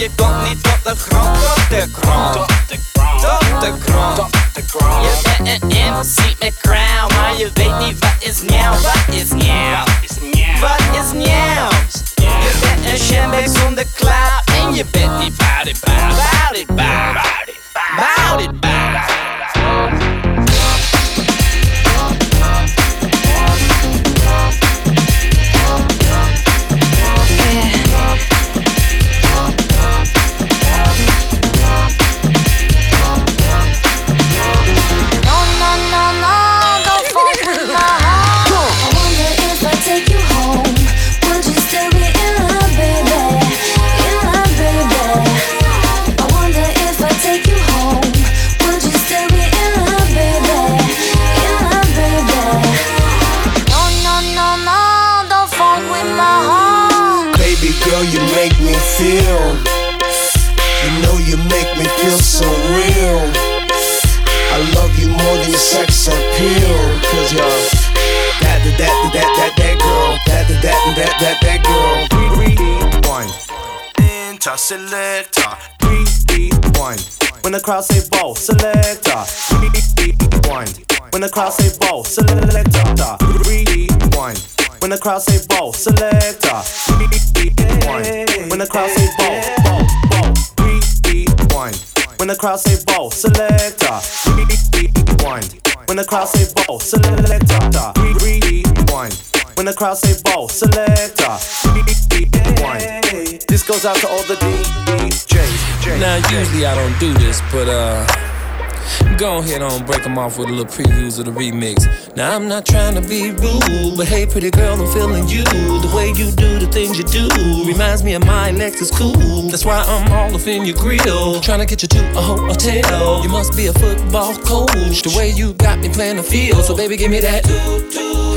je komt niet tot de grond, tot de grond. Tot de grond. Je bent een MC met crown, maar je weet niet wat is nieuw, wat is nieuw. Wat is nieuw? Je bent een shambek zonder klauw en je bent niet selector. Rewind. When the crowd say ball, selector. Rewind. When the crowd say ball, selector. Rewind. When the crowd say ball, selector. Rewind. When the crowd say ball, ball, ball. Rewind. When the crowd say ball, selector. Rewind. When the crowd say ball, selector. Rewind. When the crowd say ball, selector. Rewind. Goes out to all the DJs. Now, usually I don't do this, but uh, go ahead on break them off with a little previews of the remix. Now, I'm not trying to be rude, but hey, pretty girl, I'm feeling you. The way you do the things you do reminds me of my Lexus cool. That's why I'm all up in your grill, trying to get you to a hotel. You must be a football coach, the way you got me playing the field. So, baby, give me that.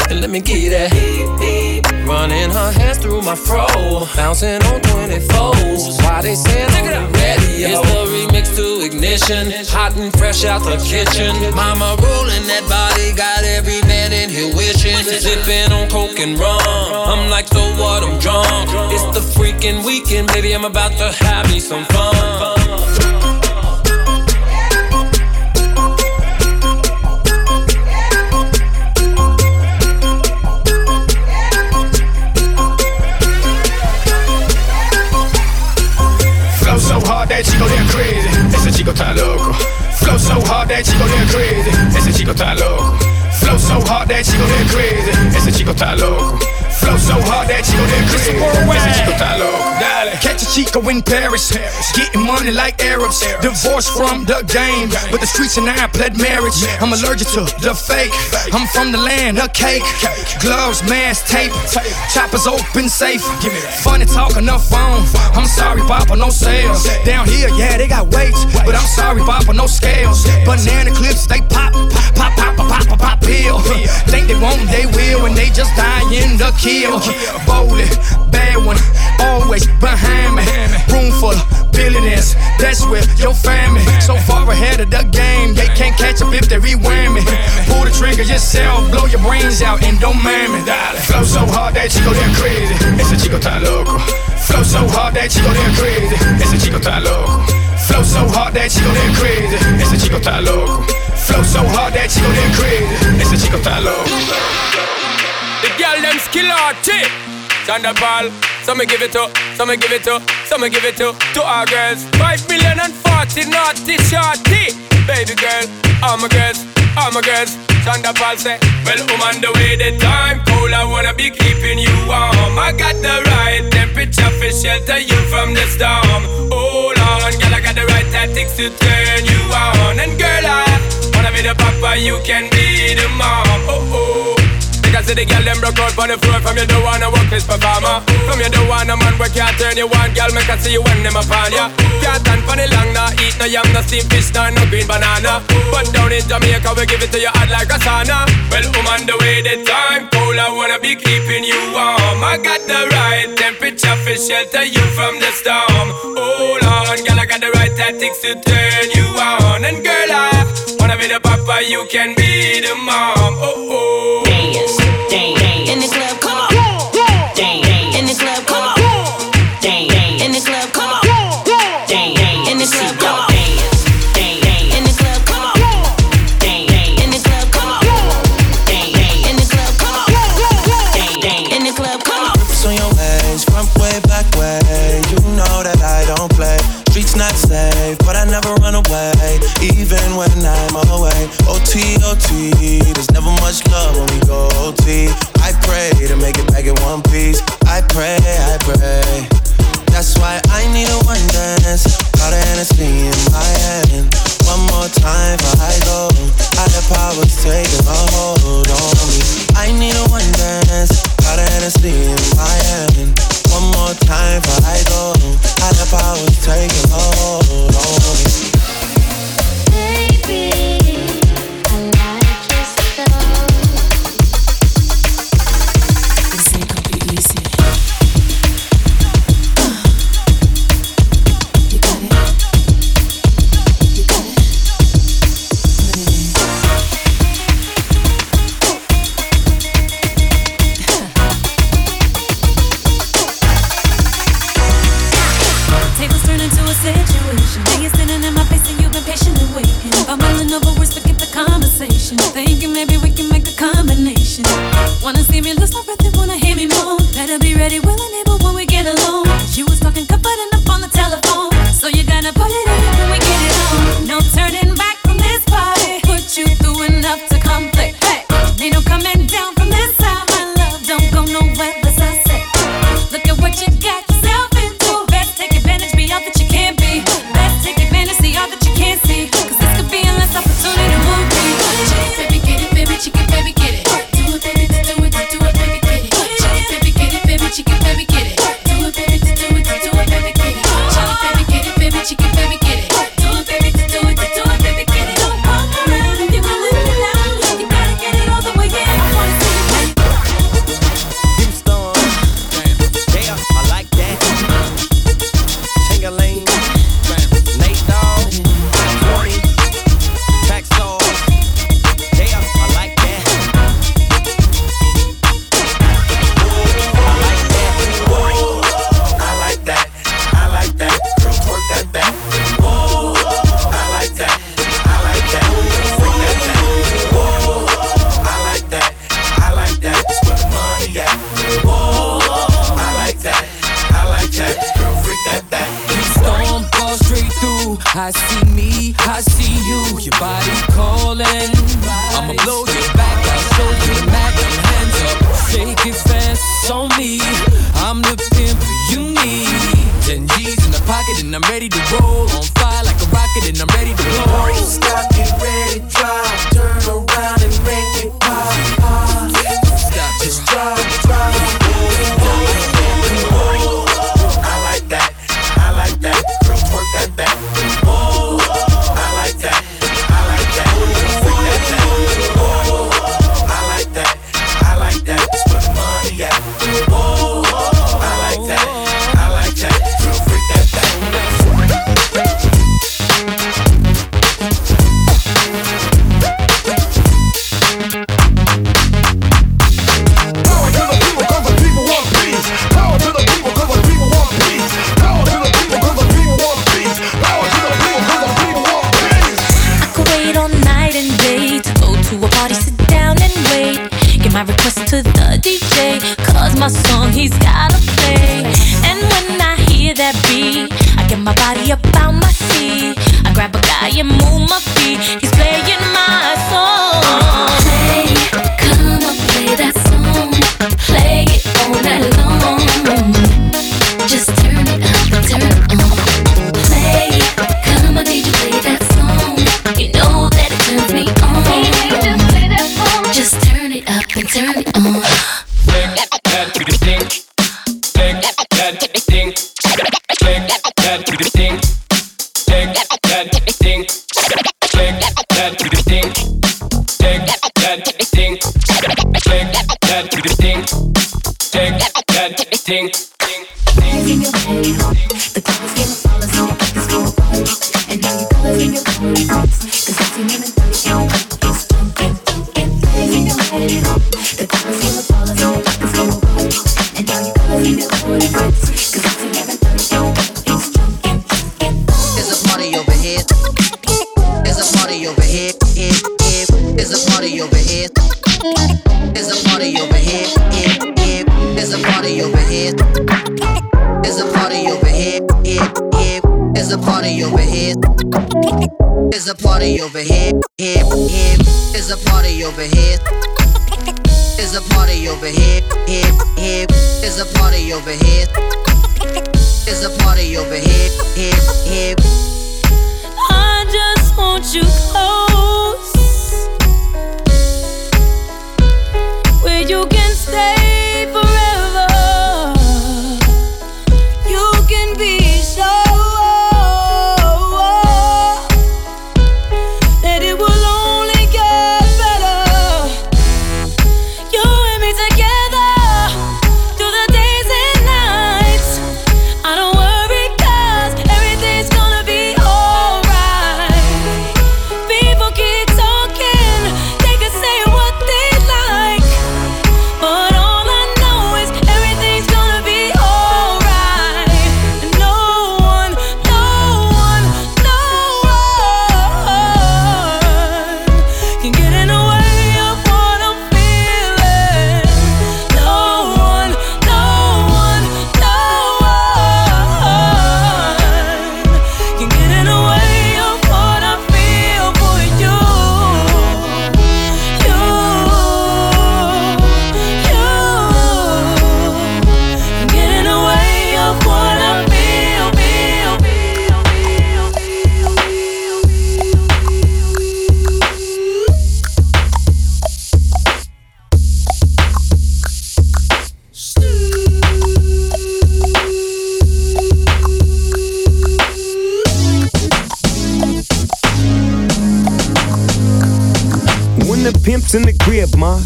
And let me get that. Running her hands through my fro, bouncing on 24s. Why they saying the radio? It's the remix to ignition, hot and fresh out the kitchen. Mama rolling that body, got every man in here wishing. Sipping on coke and rum. I'm like, so what? I'm drunk. It's the freaking weekend, baby. I'm about to have me some fun. So hard that chico damn crazy. Chico está loco. Flow so hard that chico get crazy. Ese chico está loco. Flow so hard that chico get crazy. Ese chico está loco. Flow so hard that chico damn crazy. Ese chico está loco. Dale. Catch a chico in Paris. Getting money like Arabs. Divorced from the game. But the streets and I pled marriage. I'm allergic to the fake. I'm from the land of cake. Gloves, mask, tape. Choppers open safe. Funny talk on the phone. I'm sorry, Papa, no sales. Down here, yeah, they got weights. But I'm sorry, Papa, no scales. Banana clips, they pop. Pop, pop, pop, pop, pop, pop, pill. Think they won't, they will. And they just die in the kill. Bowling, bad one. Always behind me. Room full of billionaires. That's where your family. So far ahead of the game. They can't catch up if they rewind me. Pull the trigger yourself. Blow your brains out and don't mind me. Flow so hard that chico damn crazy. Ese chico está loco. Flow so hard that chico damn crazy. Ese chico está loco. Flow so hard that chico damn crazy. Ese chico está loco. Flow so hard that chico damn crazy. Ese chico está loco. Girl them skill arty. Thunderball. Some me give it to, some me give it to, some me give it to, to our girls. Five million and forty naughty shorty. Baby girl, all my girls, all my girls. Thunderball say, Well, I'm on the way, the time cold. I wanna be keeping you warm. I got the right temperature for shelter you from the storm. Hold on, girl, I got the right tactics to turn you on. And girl, I wanna be the papa, you can be the mom. Oh oh. Think I see the girl them broke out for the floor. From you don't wanna a this performer. From you don't wanna man where can't turn you on Girl make I see you when them upon ya. Can't stand for the long nah Eat no yam, no steamed fish, nah, no green banana. But down in Jamaica we give it to you hot like a sauna. Well, woman, um, the way the time cold I wanna be keeping you warm. I got the right temperature for shelter you from the storm. Hold on, girl, I got the right tactics to turn you on. And girl, I wanna be the papa, you can be the mom. Oh, oh. Dang. In the club OT, OT, there's never much love when we go OT. I pray to make it back in one piece. I pray, I pray. That's why I need a one dance. Got a Hennessy in my hand. One more time.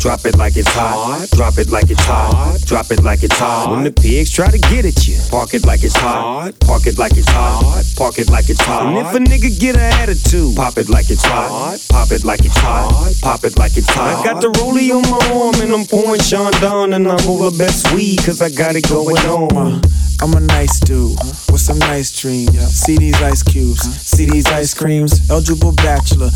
Drop it like it's hot. Drop it like it's hot. Drop it like it's hot. When the pigs try to get at you, park it like it's hot. Park it like it's hot. Park it like it's hot. And if a nigga get an attitude, pop it like it's hot. Pop it like it's hot. Pop it like it's hot. I got the rollie on my arm and I'm pouring Sean down and I'm over best weed cause I got it going on. I'm a nice dude with some nice dreams. See these ice cubes, see these ice creams. Eligible bachelor,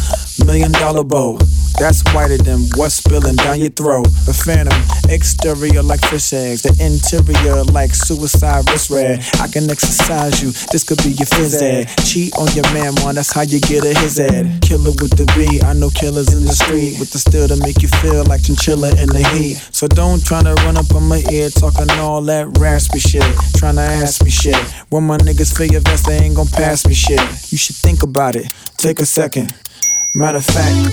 million dollar bow. That's whiter than what's spilling down your throat. A phantom, exterior like fish eggs, the interior like suicide wrist red. I can exercise you, this could be your phys ed. Cheat on your man, man, that's how you get a his ed. Killer with the B, I know killers in the street with the steel to make you feel like chinchilla in the heat. So don't try to run up on my ear talking all that raspy shit. Trying to ask me shit. When my niggas feel your vest, they ain't gon' pass me shit. You should think about it, take a second. Matter of fact,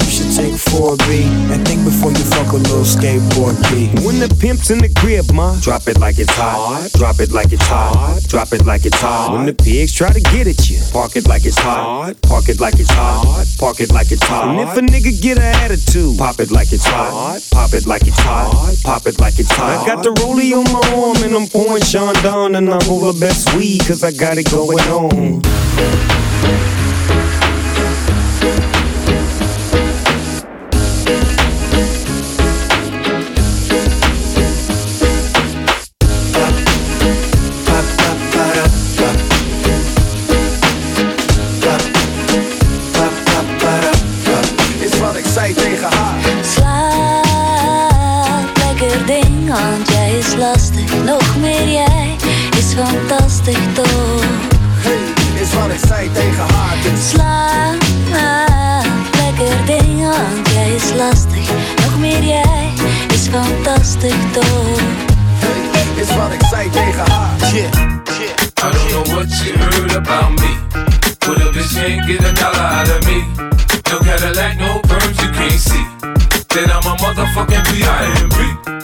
you should take 4B and think before you fuck a little skateboard B. When the pimp's in the crib, ma, drop it like it's hot. Drop it like it's hot. Drop it like it's hot. When the pigs try to get at you, park it like it's hot. Park it like it's hot. Park it like it's hot. And if a nigga get an attitude, pop it like it's hot. Pop it like it's hot. Pop it like it's hot. I got the rollie on my arm and I'm pouring Sean down and I'm over best weed cause I got it going on. Lekker ding, want jij is lastig. Nog meer jij is fantastisch toch. Hey, is wat ik zei tegen haar. Dus Slaap lekker ding, want jij is lastig. Nog meer jij is fantastisch toch. hey, is wat ik zei tegen haar. Yeah, I don't know what you heard about me. But a bitch can't get a dollar out of me. No Cadillac, no perms, you can't see. Then I'm a motherfucking B.I.M.B.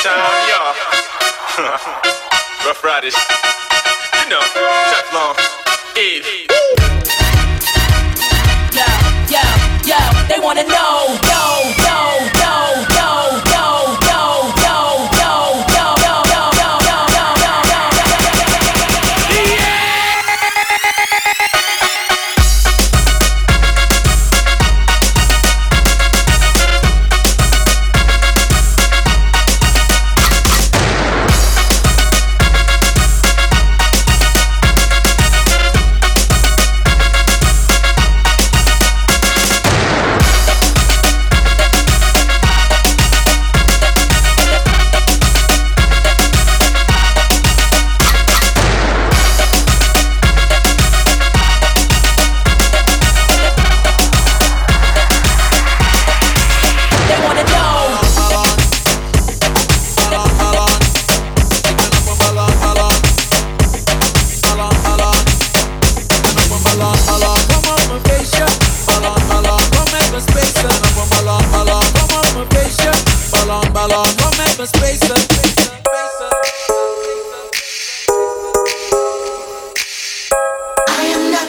time, y'all. Rough Riders. You know, Teflon. Eve. Yo, yo, yo, they wanna know, know.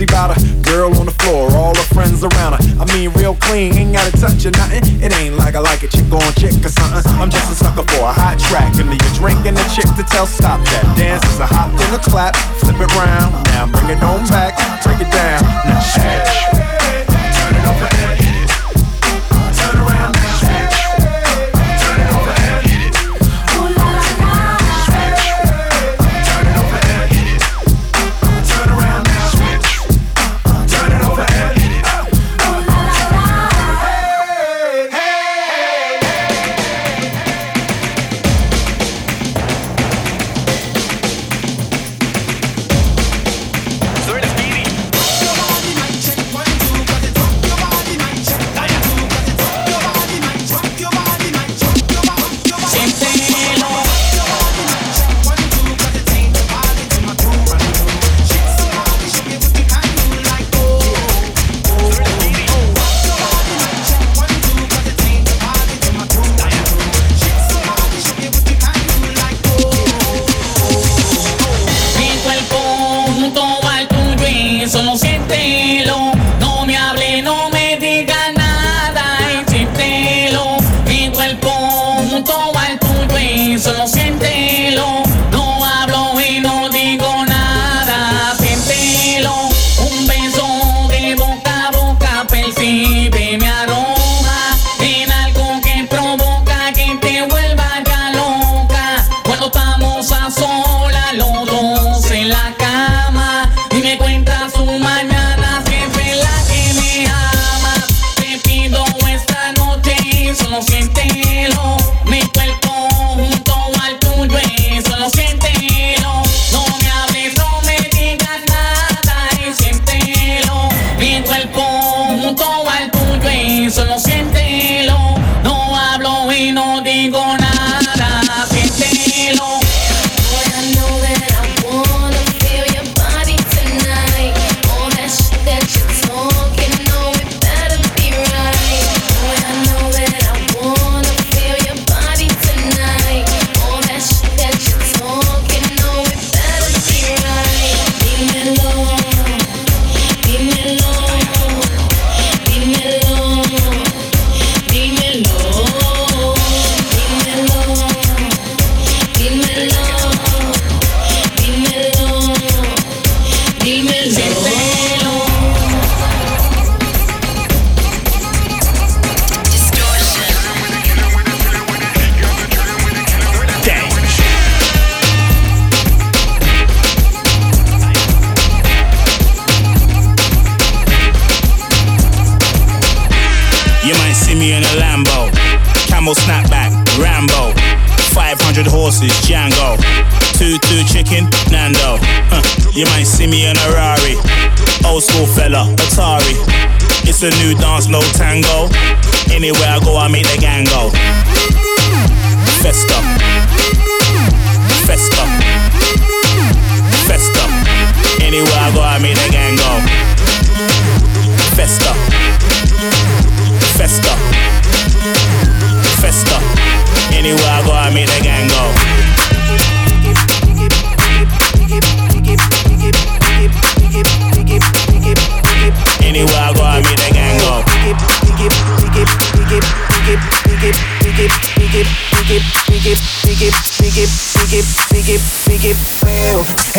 crazy about a Girl on the floor, all her friends around her. I mean, real clean, ain't gotta touch or nothing. It ain't like I like a chick on chick or something. I'm just a sucker for a hot track. and leave a drink and a chick to tell, stop that dance. It's a hop and a clap, flip it round. Now bring it on back, break it down. Now, ash. Turn it over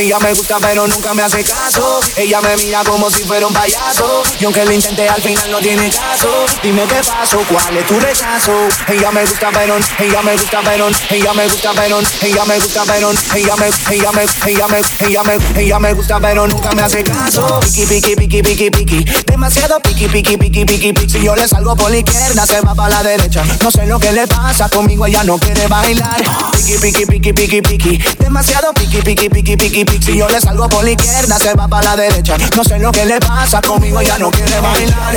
Ella me gusta pero nunca me hace caso. Ella me mira como si fuera un payaso. Y aunque lo intenté al final no tiene caso. Dime qué pasó, cuál es tu rechazo. Ella me gusta pero, ella me gusta pero, ella me gusta pero, ella me gusta pero, ella me, ella me, ella me, ella me, ella me gusta pero nunca me hace caso. Piki piki piki piki piki, demasiado piki piki piki piki piki. Si yo le salgo por la izquierda se va para la derecha. No sé lo que le pasa conmigo, ella no quiere bailar. Piki piki piki piki piki, demasiado piki piki piki piki si yo le salgo por la izquierda, se va para la derecha. No sé lo que le pasa, conmigo ya no quiere bailar.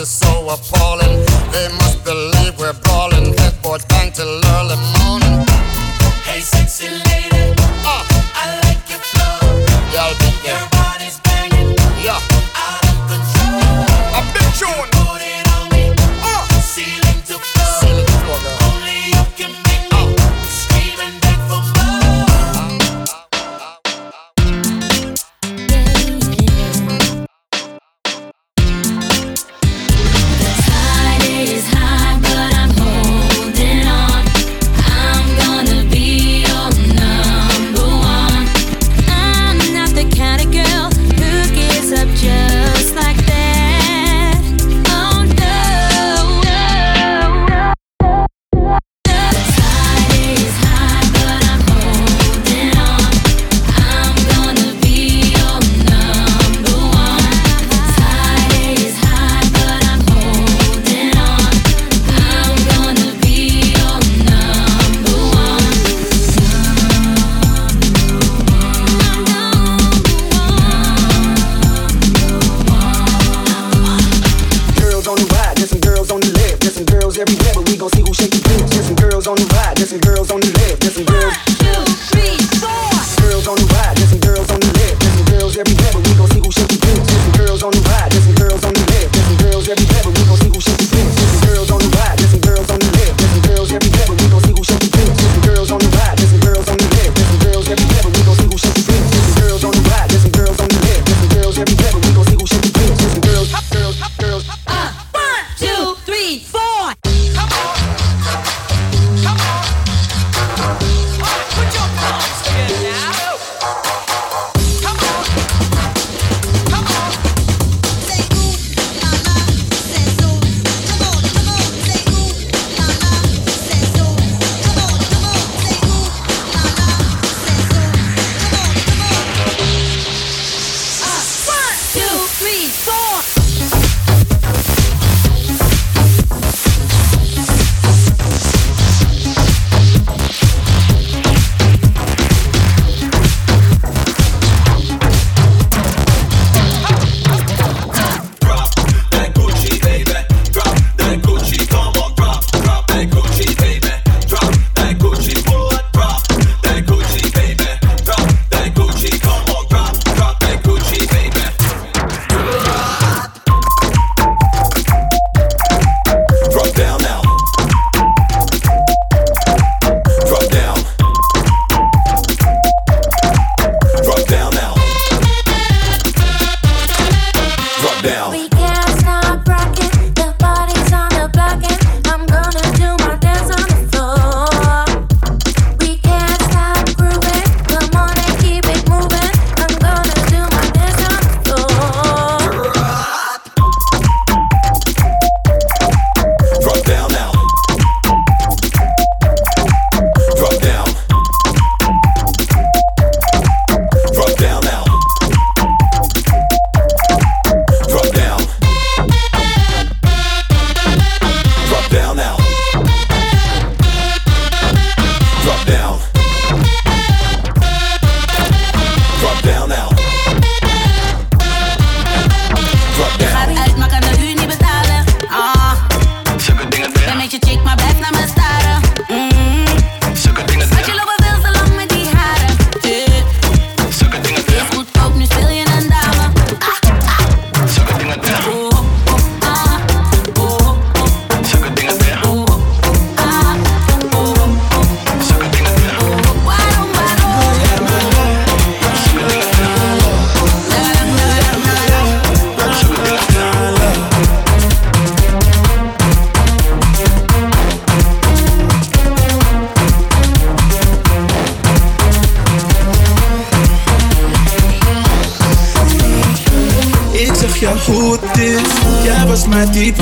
a soul. ma tête,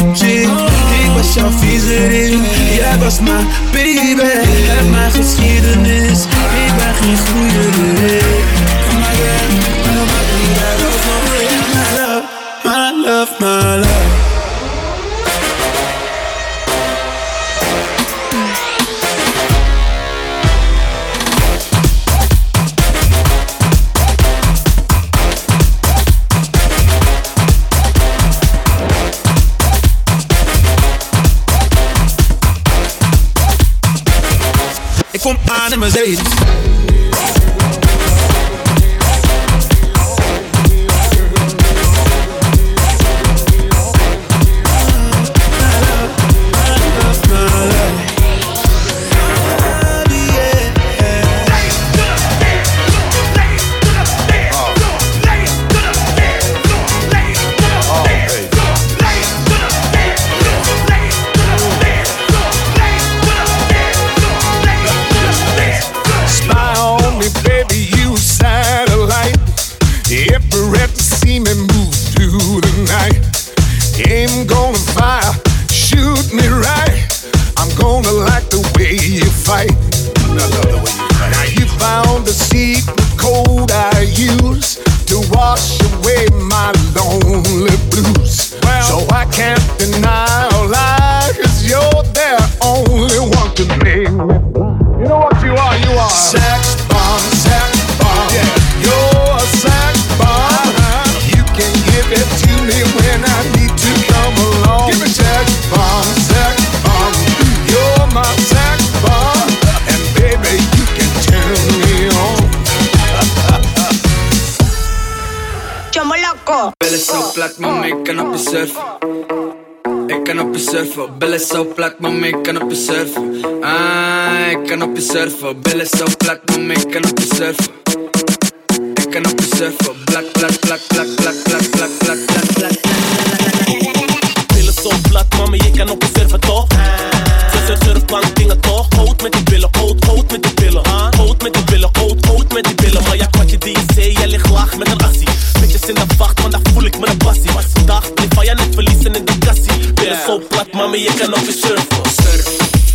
surfen. Billen zo plat, mama, ik kan op je surfen. Ah, ik kan op je surfen. Billen zo plat, mama, ik kan op je surfen. Ik kan op je surfen. Blak, blak, blak, blak, blak, blak, blak, blak, blak, blak. Billen zo plat, mama, je kan op je surfen toch? Surf, surfbank dingen toch? Houd met die billen, houd, houd met die billen. Houd met die billen, houd, houd met die billen. Maar ja, kwatje die je zei, jij ligt laag met een assie. Bitches in de wacht, want daar voel ik me een passie. Dag, die van je net verliezen in yeah. sol, plat, mamy jaka nowy surf. surf.